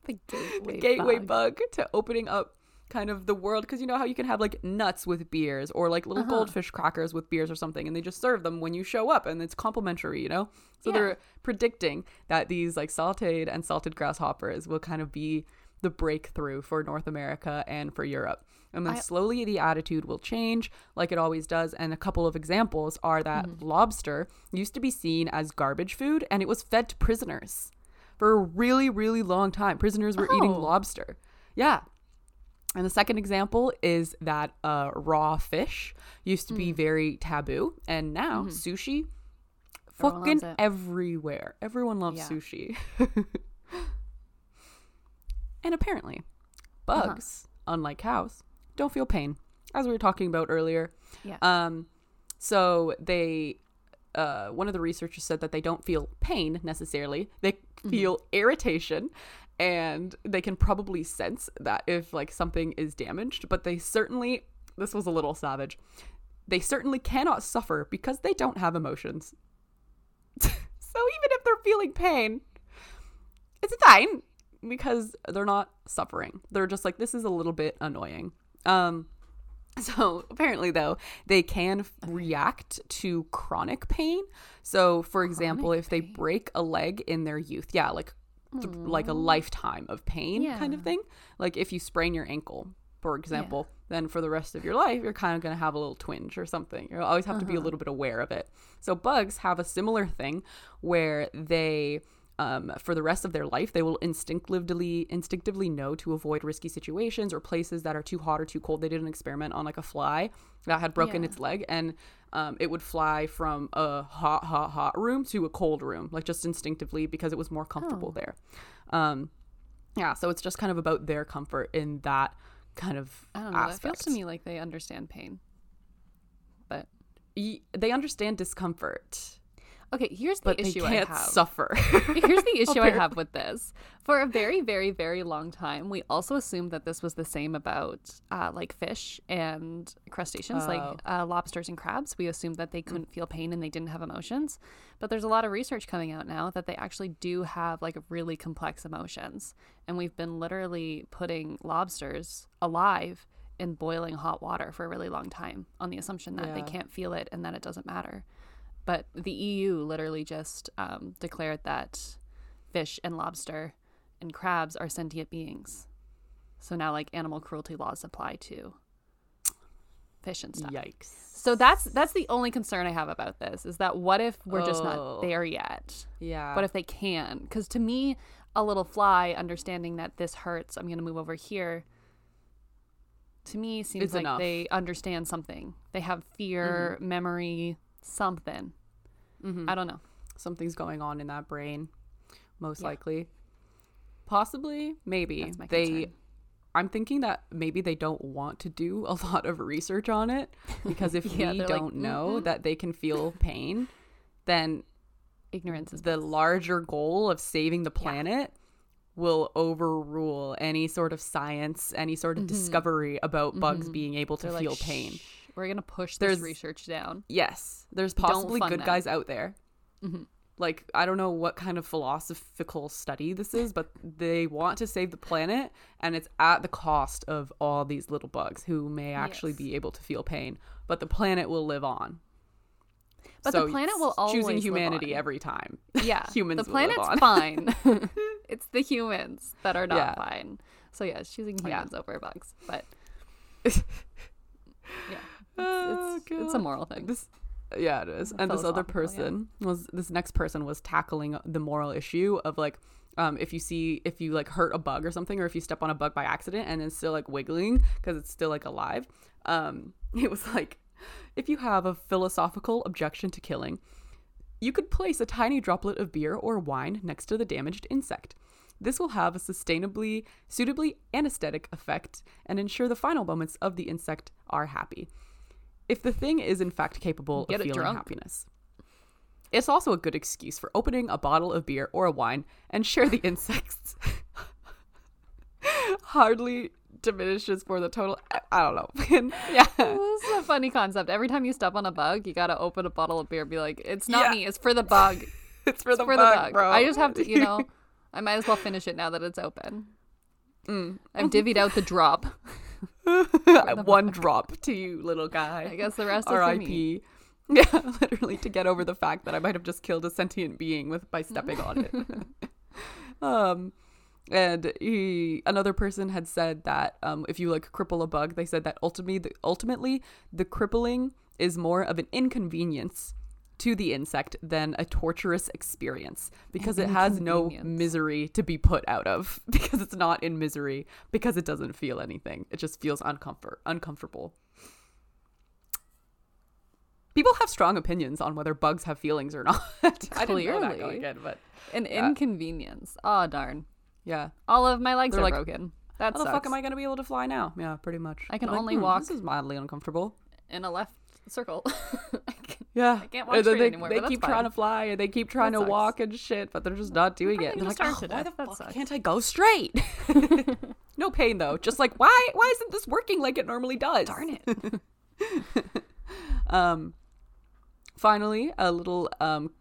The gateway, gateway bug. bug to opening up kind of the world because you know how you can have like nuts with beers or like little Uh-huh. goldfish crackers with beers or something and they just serve them when you show up and it's complimentary you know so Yeah. they're predicting that these like sauteed and salted grasshoppers will kind of be the breakthrough for North America and for Europe. And then I- slowly the attitude will change, like it always does. And a couple of examples are that Mm-hmm. lobster used to be seen as garbage food and it was fed to prisoners for a really, really long time. Prisoners were eating Oh. lobster. Yeah. And the second example is that uh, raw fish used to be Mm. very taboo, and now sushi, Mm-hmm. Everyone fucking everywhere. Everyone loves Yeah. sushi. and apparently, Uh-huh. bugs, unlike cows, don't feel pain, as we were talking about earlier. Yeah. Um, so they, uh, one of the researchers said that they don't feel pain necessarily. They Mm-hmm. feel irritation, and they can probably sense that if like something is damaged. But they certainly, this was a little savage. They certainly cannot suffer because they don't have emotions. so even if they're feeling pain, it's a fine because they're not suffering. They're just like, this is a little bit annoying. Um, so apparently, though, they can f- react to chronic pain. So, for example, if they break a leg in their youth, yeah, like th- like a lifetime of pain kind of thing. Like if you sprain your ankle, for example, then for the rest of your life, you're kind of going to have a little twinge or something. You'll always have to be a little bit aware of it. So bugs have a similar thing where they um, for the rest of their life, they will instinctively instinctively know to avoid risky situations or places that are too hot or too cold. They did an experiment on like a fly that had broken Yeah. its leg, and um, it would fly from a hot, hot, hot room to a cold room, like just instinctively because it was more comfortable Oh. there. Um, yeah, so it's just kind of about their comfort in that kind of I don't know. aspect. That feels to me like they understand pain. But Y- they understand discomfort, okay, here's the but they issue can't I have. suffer. Here's the issue I have with this. For a very, very, very long time, we also assumed that this was the same about uh, like fish and crustaceans, Oh. like uh, lobsters and crabs. We assumed that they couldn't feel pain and they didn't have emotions. But there's a lot of research coming out now that they actually do have like really complex emotions. And we've been literally putting lobsters alive in boiling hot water for a really long time on the assumption that they can't feel it and that it doesn't matter. But the EU literally just um, declared that fish and lobster and crabs are sentient beings. So now, like animal cruelty laws apply to fish and stuff. Yikes. So that's that's the only concern I have about this is that what if we're just Oh. not there yet? Yeah. What if they can? Because to me, a little fly understanding that this hurts, I'm going to move over here. To me, seems It's like enough. they understand something. They have fear, memory, something. Mhm. I don't know. something's going on in that brain most Yeah. likely possibly maybe they concern. i'm thinking that maybe they don't want to do a lot of research on it because if Yeah, we they're like, don't know that they can feel pain then Ignorance is the larger goal of saving the planet will overrule any sort of science any sort of discovery about bugs being able to Mm-hmm. They're feel like, pain "Shh, we're gonna push There's- this research down. Yes, there's possibly good them. guys out there. Mm-hmm. Like I don't know what kind of philosophical study this is, but they want to save the planet, and it's at the cost of all these little bugs who may actually Yes. be able to feel pain, but the planet will live on. But So the planet will always choosing humanity every time. Yeah, Humans The will live planet's fine. it's the humans that are not Yeah. fine. So yeah, choosing Yeah. humans over bugs. But yeah, Oh, it's, it's a moral thing. This, yeah, it is. And this other philosophical, yeah. person was this next person was tackling the moral issue of like, um, if you see if you like hurt a bug or something, or if you step on a bug by accident and it's still like wiggling because it's still like alive, um, it was like, if you have a philosophical objection to killing, you could place a tiny droplet of beer or wine next to the damaged insect. This will have a sustainably, suitably anesthetic effect and ensure the final moments of the insect are happy. If the thing is in fact capable Get of feeling drunk. happiness. It's also a good excuse for opening a bottle of beer or a wine and share the insects. Hardly diminishes for the total. I- don't know. yeah. this is a funny concept. Every time you step on a bug, you gotta open a bottle of beer and be like, "It's not Yeah. me. It's for the bug. It's for the for bug, the bug." bro. I just have to, you know. I might as well finish it now that it's open. Mm. I've divvied out the drop. One drop to you, little guy. I guess the rest is for me. R.I.P. Yeah, literally to get over the fact that I might have just killed a sentient being with by stepping on it. um, and he another person had said that um, if you like cripple a bug, they said that ultimately the, ultimately the crippling is more of an inconvenience to the insect than a torturous experience because it has no misery to be put out of because it's not in misery because it doesn't feel anything. It just feels uncomfort uncomfortable. People have strong opinions on whether bugs have feelings or not. I didn't know that Clearly. going in, but An inconvenience. Oh darn. yeah. All of my legs They're are like, broken. That How the fuck am I gonna be able to fly now? Yeah, pretty much. I can only hmm, walk- This is mildly uncomfortable. in a left circle. I Yeah, I can't walk straight they, anymore, They keep trying to fly and they keep trying That to sucks. walk and shit, but they're just not doing it. they're like, oh, why the fuck sucks." can't I go straight? no pain though. Just like why? Why isn't this working like it normally does? Darn it. Um, finally, a little um,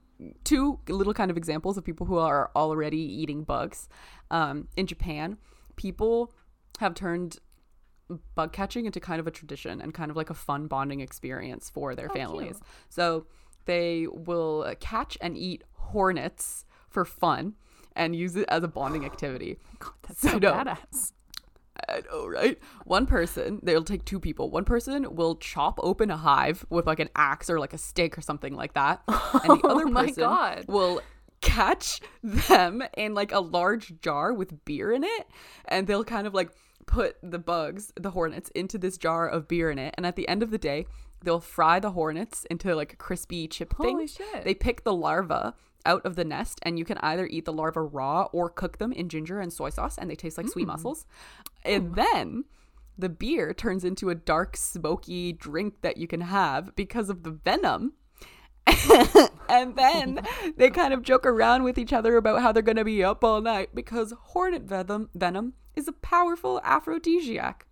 two little kind of examples of people who are already eating bugs. Um, in Japan, people have turned bug catching into kind of a tradition and kind of like a fun bonding experience for their Oh, families. cute. So they will uh, catch and eat hornets for fun and use it as a bonding activity. God, that's I so know. badass. I know, right? One person, they'll take two people. One person will chop open a hive with like an axe or like a stick or something like that. And the other Oh my person God. will catch them in like a large jar with beer in it. And they'll kind of like put the bugs, the hornets, into this jar of beer in it. And at the end of the day, they'll fry the hornets into like a crispy chip thing. Holy shit. They pick the larva out of the nest and you can either eat the larva raw or cook them in ginger and soy sauce and they taste like Mm. sweet mussels. And then the beer turns into a dark smoky drink that you can have because of the venom. and then they kind of joke around with each other about how they're going to be up all night because hornet venom venom is a powerful aphrodisiac.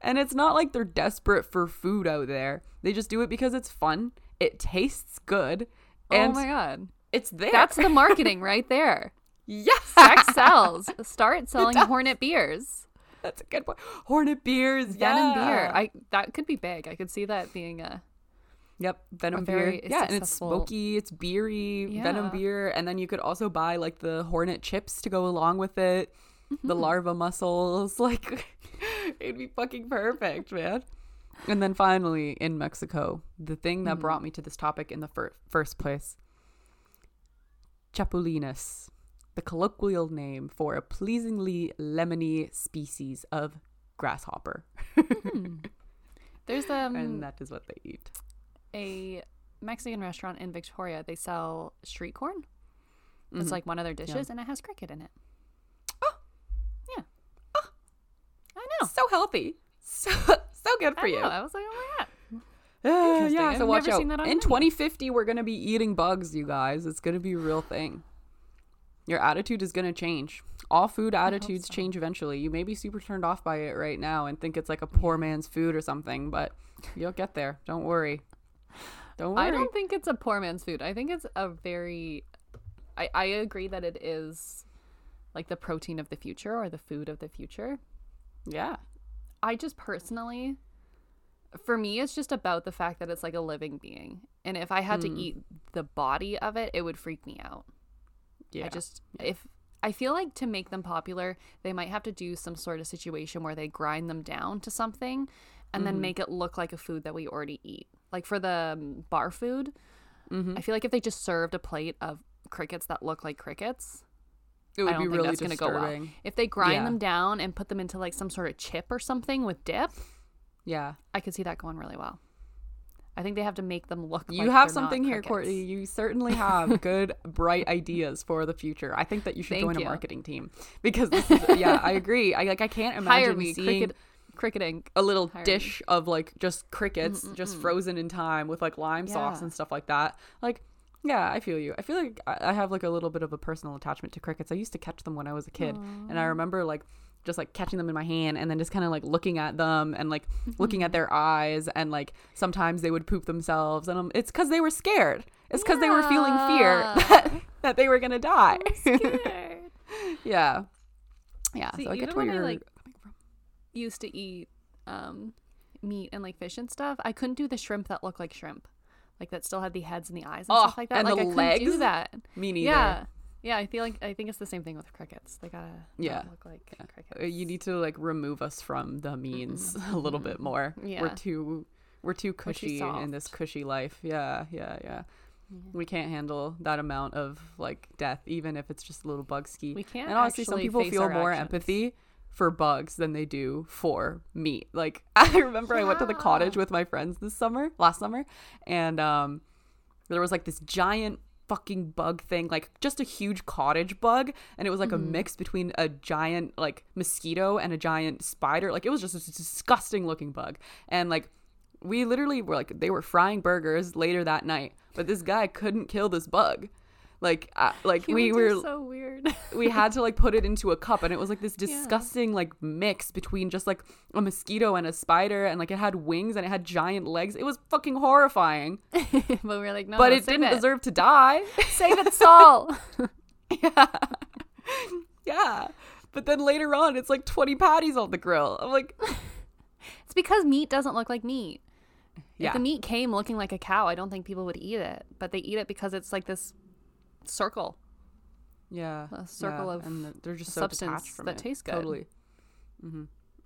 And it's not like they're desperate for food out there. They just do it because it's fun. It tastes good. Oh and oh my god. it's there. That's the marketing right there. yes. Sex sells. Start selling. Hornet beers. That's a good point. Hornet beers. Venom yeah. beer. I that could be big. I could see that being a Yep, venom beer. Yeah, and it's smoky, it's beery, venom beer, and then you could also buy like the hornet chips to go along with it, the Mm-hmm. larva mussels. Like, it'd be fucking perfect, man. And then finally, in Mexico, the thing that Mm. brought me to this topic in the fir- first place, Chapulinas, the colloquial name for a pleasingly lemony species of grasshopper, there's um and that is what they eat. a Mexican restaurant in Victoria. They sell street corn. It's Mhm. like one of their dishes, and it has cricket in it. Oh. yeah. I know. so healthy. So so good for I you. I was like, oh my god. Uh, yeah, I've so watch out. that In menu. 2050, we're gonna be eating bugs, you guys. It's gonna be a real thing. Your attitude is gonna change. All food attitudes so. change eventually. You may be super turned off by it right now and think it's like a poor man's food or something, but you'll get there. Don't worry. Don't worry. I don't think it's a poor man's food. I think it's a very. I I agree that it is, like the protein of the future or the food of the future. Yeah. I just personally, for me, it's just about the fact that it's like a living being, and if I had to hmm. eat the body of it, it would freak me out. Yeah. I just if I feel like to make them popular, they might have to do some sort of situation where they grind them down to something and then mm-hmm. make it look like a food that we already eat. Like for the um, bar food, mm-hmm. I feel like if they just served a plate of crickets that look like crickets, it would I don't be think really that's going to go well. disturbing. If they grind Yeah. them down and put them into like some sort of chip or something with dip, Yeah. I could see that going really well. I think they have to make them look. You like have something here. Courtney. You certainly have good, bright ideas for the future. I think that you should Thank join a marketing team because this is, yeah, I agree. I like I can't imagine me, seeing cricket, cricket Inc. a little Hire me. dish of like just crickets just frozen in time with like lime sauce and stuff like that. Like yeah, I feel you. I feel like I have like a little bit of a personal attachment to crickets. I used to catch them when I was a kid, and I remember like just like catching them in my hand and then just kind of like looking at them and like looking at their eyes and like sometimes they would poop themselves and um, it's because they were scared. It's because they were feeling fear that, that they were gonna die. Scared. yeah, yeah. See, so I get even where when I, you're like, used to eat um, meat and like fish and stuff, I couldn't do the shrimp that looked like shrimp, like that still had the heads and the eyes and Oh, stuff like that. and like the I couldn't do that. me neither. Yeah, Yeah, I feel like I think it's the same thing with crickets. They gotta Yeah. look like Uh, crickets. You need to like remove us from the means a little bit more. We're Yeah. too we're too We're too cushy in this cushy life. Yeah, yeah, yeah. We can't handle that amount of like death, even if it's just a little bug ski. We can't and honestly, some people feel more actions. empathy for bugs than they do for meat. Like I remember I went to the cottage with my friends this summer, last summer, and um there was like this giant fucking bug thing, like just a huge cottage bug, and it was like a Mm-hmm. mix between a giant like mosquito and a giant spider. Like it was just a disgusting looking bug. And like we literally were like they were frying burgers later that night, but this guy couldn't kill this bug. Like uh, like we were so weird. we had to like put it into a cup and it was like this disgusting like mix between just like a mosquito and a spider and like it had wings and it had giant legs it was fucking horrifying but we're like, no, but it didn't it. deserve to die Save it, Saul. yeah yeah but then later on it's like 20 patties on the grill i'm like it's because meat doesn't look like meat. Yeah. If the meat came looking like a cow, I don't think people would eat it. But they eat it because it's like this circle. yeah A circle yeah, of and they're just so substance from that it. tastes good. totally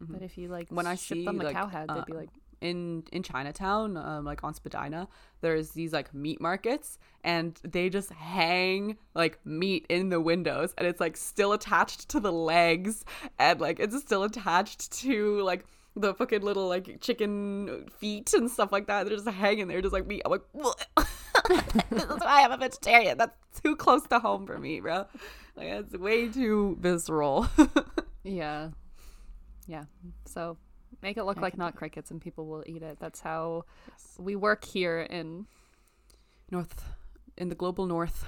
But if you like Mm-hmm. when i ship see them a like, cow head, they'd be uh, like, in in Chinatown, um, like on Spadina, there's these like meat markets, and they just hang like meat in the windows, and it's like still attached to the legs, and like it's still attached to like the fucking little like chicken feet and stuff like that. They're just hanging there, just like meat. I'm like, this is why I'm a vegetarian. That's too close to home for me, bro. Like it's way too visceral. yeah, yeah. So make it look like not crickets, and people will eat it. That's how we work here in north, in the global north,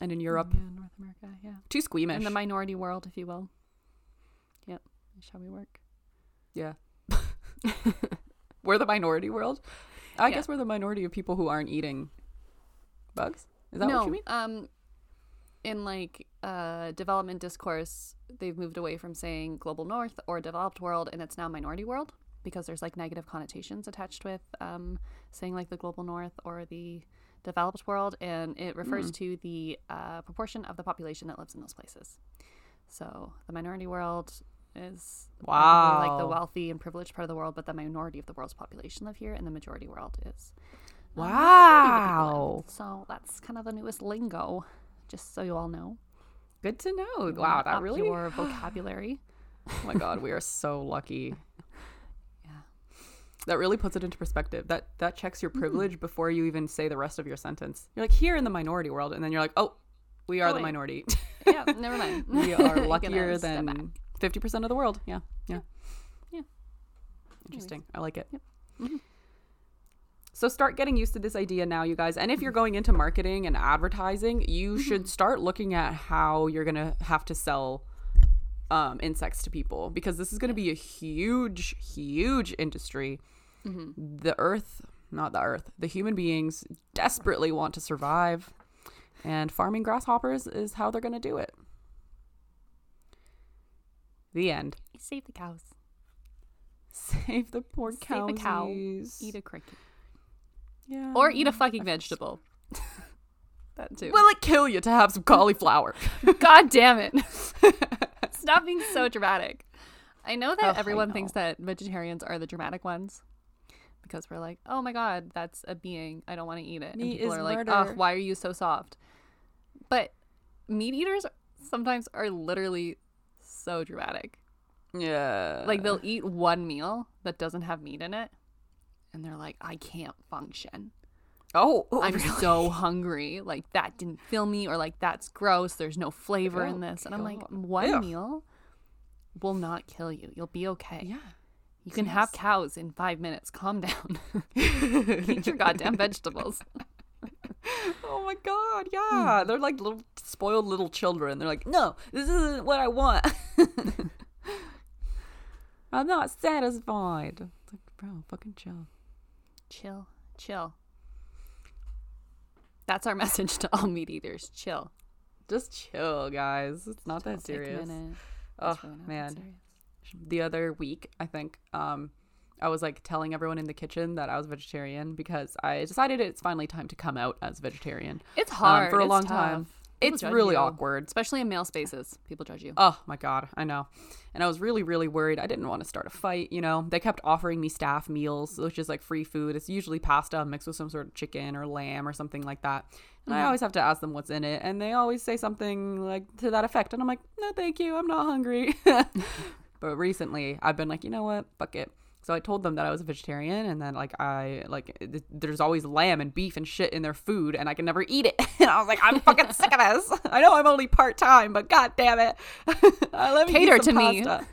and in Europe, yeah, North America. Yeah, too squeamish. in the minority world, if you will. Yeah, that's how we work. Yeah. we're the minority world. I Yeah. guess we're the minority of people who aren't eating bugs. Is that no, what you mean? Um, in like uh, development discourse, they've moved away from saying global north or developed world, and it's now minority world because there's like negative connotations attached with um, saying like the global north or the developed world, and it refers Hmm. to the uh, proportion of the population that lives in those places. So the minority world is probably, like the wealthy and privileged part of the world, but the minority of the world's population live here, and the majority world is where the people live. Wow. So that's kind of the newest lingo, just so you all know. Good to know. You Wow, that really. your vocabulary. Oh my god, we are so lucky. Yeah. That really puts it into perspective. That that checks Mm. your privilege before you even say the rest of your sentence. You're like here in the minority world, and then you're like, oh, we are Oh, the wait. minority. Yeah, never mind. we are luckier than fifty percent of the world. Yeah, yeah, Yeah. Interesting. I like it. Yep. Mhm. So start getting used to this idea now, you guys. And if you're going into marketing and advertising, you Mm-hmm. should start looking at how you're gonna have to sell um, insects to people because this is going to be a huge, huge industry. Mm-hmm. The Earth, not the Earth, the human beings desperately want to survive, and farming grasshoppers is how they're going to do it. The end. Save the cows. Save the poor Save cows. the cow. Eat a cricket. Yeah. Or eat a fucking vegetable. that too. Will it kill you to have some cauliflower? God damn it. Stop being so dramatic. I know that Ugh, I everyone thinks that vegetarians are the dramatic ones because we're like, oh my god, that's a being. I don't want to eat it. And people is are like, murder. oh, why are you so soft? But meat eaters sometimes are literally so dramatic. yeah. Like they'll eat one meal that doesn't have meat in it, and they're like, I can't function. Oh, oh, I'm so hungry. Like that didn't fill me, or like that's gross. There's no flavor in Oh, this. And I'm like, one Ew. meal will not kill you. You'll be okay. yeah. You can have cows in five minutes. Calm down. Eat your goddamn vegetables. Oh my god, yeah. Hmm. They're like little spoiled little children. They're like, no, this isn't what I want. I'm not satisfied. It's like, bro, fucking chill. Chill, chill. That's our message to all meat eaters. Chill. Just chill, guys. It's not that serious. Oh really man. serious. The other week, I think, um, I was like telling everyone in the kitchen that I was vegetarian because I decided it's finally time to come out as vegetarian. It's hard Um, for a It's long tough. time. It's really you. awkward. especially in male spaces. People judge you. Oh my god, I know. And I was really, really worried. I didn't want to start a fight, you know. They kept offering me staff meals, which is like free food. It's usually pasta mixed with some sort of chicken or lamb or something like that. And I mm-hmm. always have to ask them what's in it, and they always say something like to that effect. And I'm like, no, thank you, I'm not hungry. but recently, I've been like, you know what, fuck it. So I told them that I was a vegetarian, and then like I like th- there's always lamb and beef and shit in their food, and I can never eat it. and I was like, I'm fucking sick of this. I know I'm only part time, but god damn it, let me Cater to me. pasta.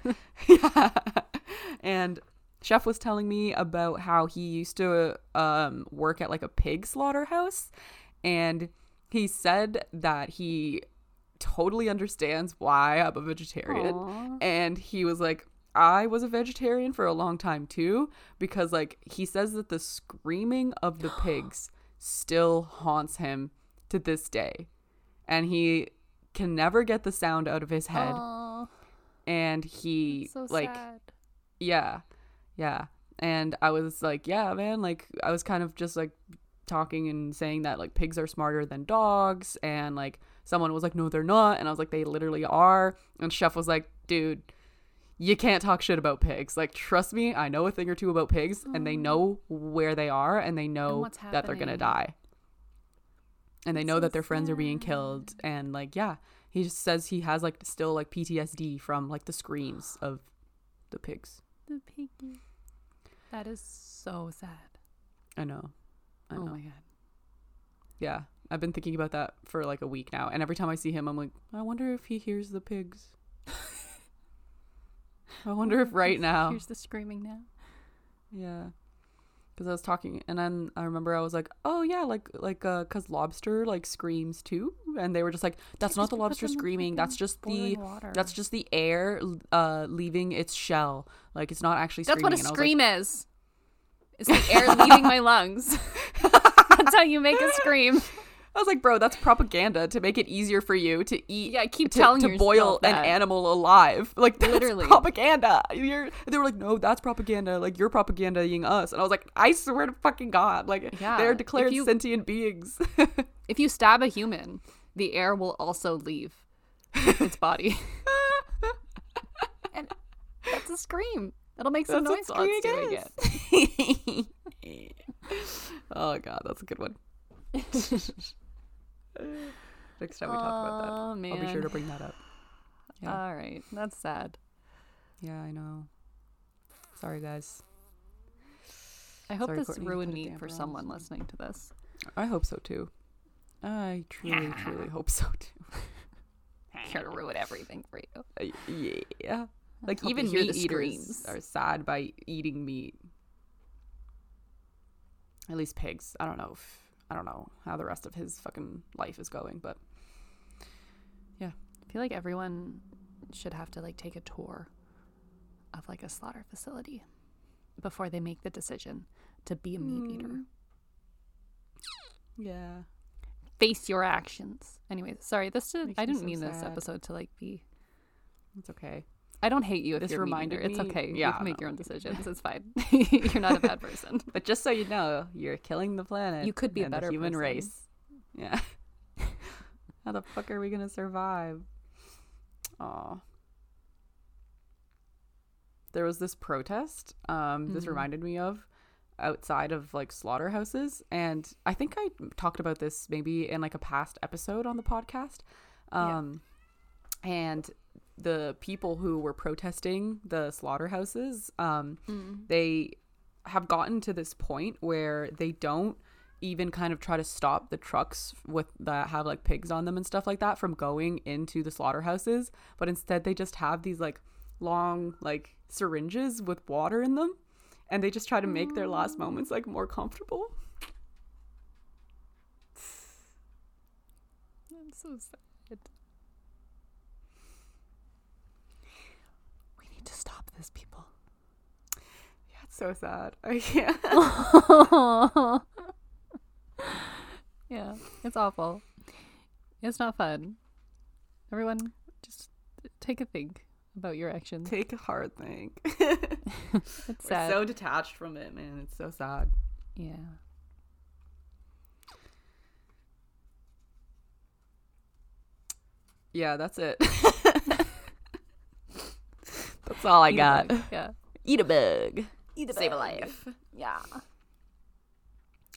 yeah. And chef was telling me about how he used to um, work at like a pig slaughterhouse, and he said that he totally understands why I'm a vegetarian, Aw. and he was like. I was a vegetarian for a long time too because like he says that the screaming of the pigs still haunts him to this day. And he can never get the sound out of his head. Aw, and he so like sad. yeah yeah. And i was like yeah man like i was kind of just like talking and saying that like pigs are smarter than dogs. And like someone was like no they're not. And i was like they literally are. And chef was like dude you can't talk shit about pigs. Like trust me i know a thing or two about pigs and they know where they are and they know what's that they're gonna die. And they That's know so that their friends are being killed and like yeah he just says he has like still like ptsd from like the screams of the pigs. The piggy. That is so sad. i know. I oh know. Oh my god. yeah i've been thinking about that for like a week now and every time i see him i'm like i wonder if he hears the pigs i wonder if right now Here's the screaming now. Yeah. Cuz I was talking and then I remember I was like, "Oh yeah, like like uh cuz lobster like screams too." And they were just like, "That's not the lobster screaming. That's just the water. that's just the air uh leaving its shell. Like it's not actually That's screaming." what a And I was scream is. It's the air leaving my lungs. That's how you make a scream. I was like, "Bro, that's propaganda to make it easier for you to eat Yeah, I keep to, telling to boil yourself an animal alive. Like Literally. propaganda. You're they were like, "No, that's propaganda. Like you're propagandaing us." And I was like, "I swear to fucking god, like Yeah, they're declared you- sentient beings." If you stab a human, the air will also leave its body. and that's a scream. It'll make some That's noise it's screaming doing it. oh god, that's a good one. Next time we talk about that, Oh I'll be sure to bring that up. Yeah. All right, that's sad. Yeah, I know. Sorry, guys. I hope Sorry, this Courtney, ruined me for someone listening to this. I hope so too. I truly, truly hope so too. Here to ruin everything for you. Uh, yeah. Like even meat the eaters are sad by eating meat. At least pigs. I don't know. If, I don't know how the rest of his fucking life is going, but yeah. I feel like everyone should have to like take a tour of like a slaughter facility before they make the decision to be a meat eater. Hmm. yeah. Face your actions. Anyways, sorry. This did, I didn't so mean this episode to like be. It's okay. I don't hate you if This you're reminded. It's okay. you Yeah, can make your own decisions. It's fine. you're not a bad person. But just so you know, you're killing the planet. You could be a better human person. race. Yeah. How the fuck are we gonna survive? Aw. There was this protest. Um, this Mhm. reminded me of outside of like slaughterhouses, and I think I talked about this maybe in like a past episode on the podcast. Yeah. Um, and the people who were protesting the slaughterhouses, um, Mm. they have gotten to this point where they don't even kind of try to stop the trucks with that have like pigs on them and stuff like that from going into the slaughterhouses but instead they just have these like long like syringes with water in them and they just try to make their last moments like more comfortable I'm so sad. We need this, people. yeah it's so sad i can't yeah, it's awful. It's not fun. Everyone, just take a think about your actions. take a hard think. It's we're so detached from it man it's so sad yeah. Yeah, that's it. That's all I got. Yeah. Eat a bug. Eat a Save a life. Yeah.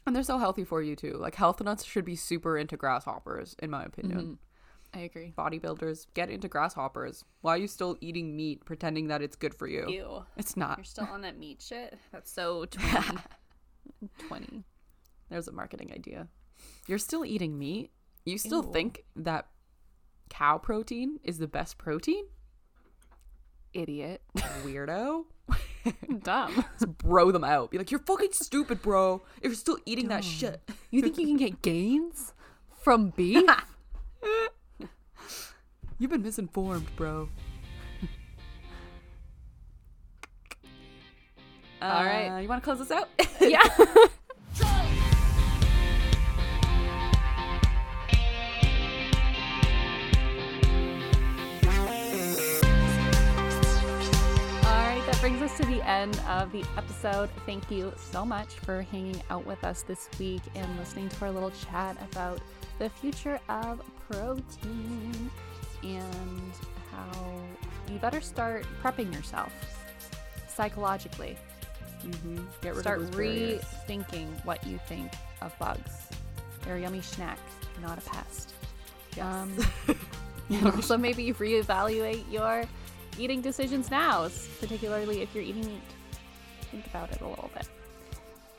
And they're so healthy for you too. Like health nuts should be super into grasshoppers, in my opinion. Mm-hmm. I agree. Bodybuilders get into grasshoppers. Why are you still eating meat, pretending that it's good for you? Ew. It's not. You're still on that meat shit? That's so 20. 20. There's a marketing idea. You're still eating meat. You still Ew. think that cow protein is the best protein? Idiot. Weirdo. Dumb. Just bro them out. Be like, you're fucking stupid, bro. If you're still eating that shit. You think you can get gains from beef? You've been misinformed, bro. All right. Uh, you want to close this out? yeah. Brings us to the end of the episode. Thank you so much for hanging out with us this week and listening to our little chat about the future of protein and how you better start prepping yourself psychologically. mm-hmm. Get rid Start of those barriers. rethinking what you think of bugs. They're a yummy snack, not a pest. Um, and also maybe reevaluate your eating decisions now, particularly if you're eating meat. Think about it a little bit.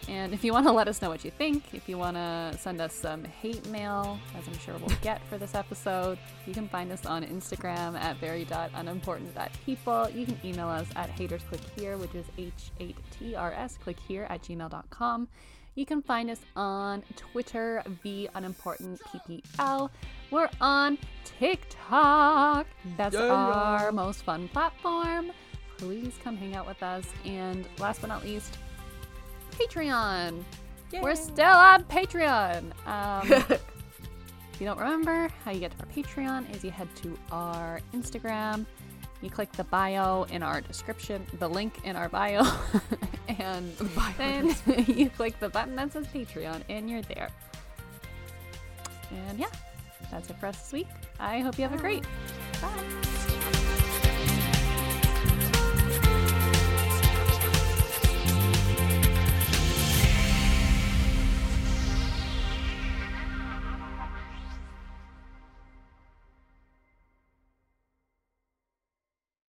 And if you want to let us know what you think, if you want to send us some hate mail, as I'm sure we'll get for this episode, you can find us on Instagram at very.unimportant.people. You can email us at hatersclickhere, which is H8TRS, click here at gmail.com. You can find us on Twitter, the unimportant PPL. We're on TikTok. That's Yeah. our most fun platform. Please come hang out with us. And last but not least, Patreon. We're still on Patreon. Um, if you don't remember, how you get to our Patreon is you head to our Instagram, you click the bio in our description, the link in our bio, and then you click the button that says Patreon, and you're there. And yeah, that's it for us this week. I hope you have a great. Bye.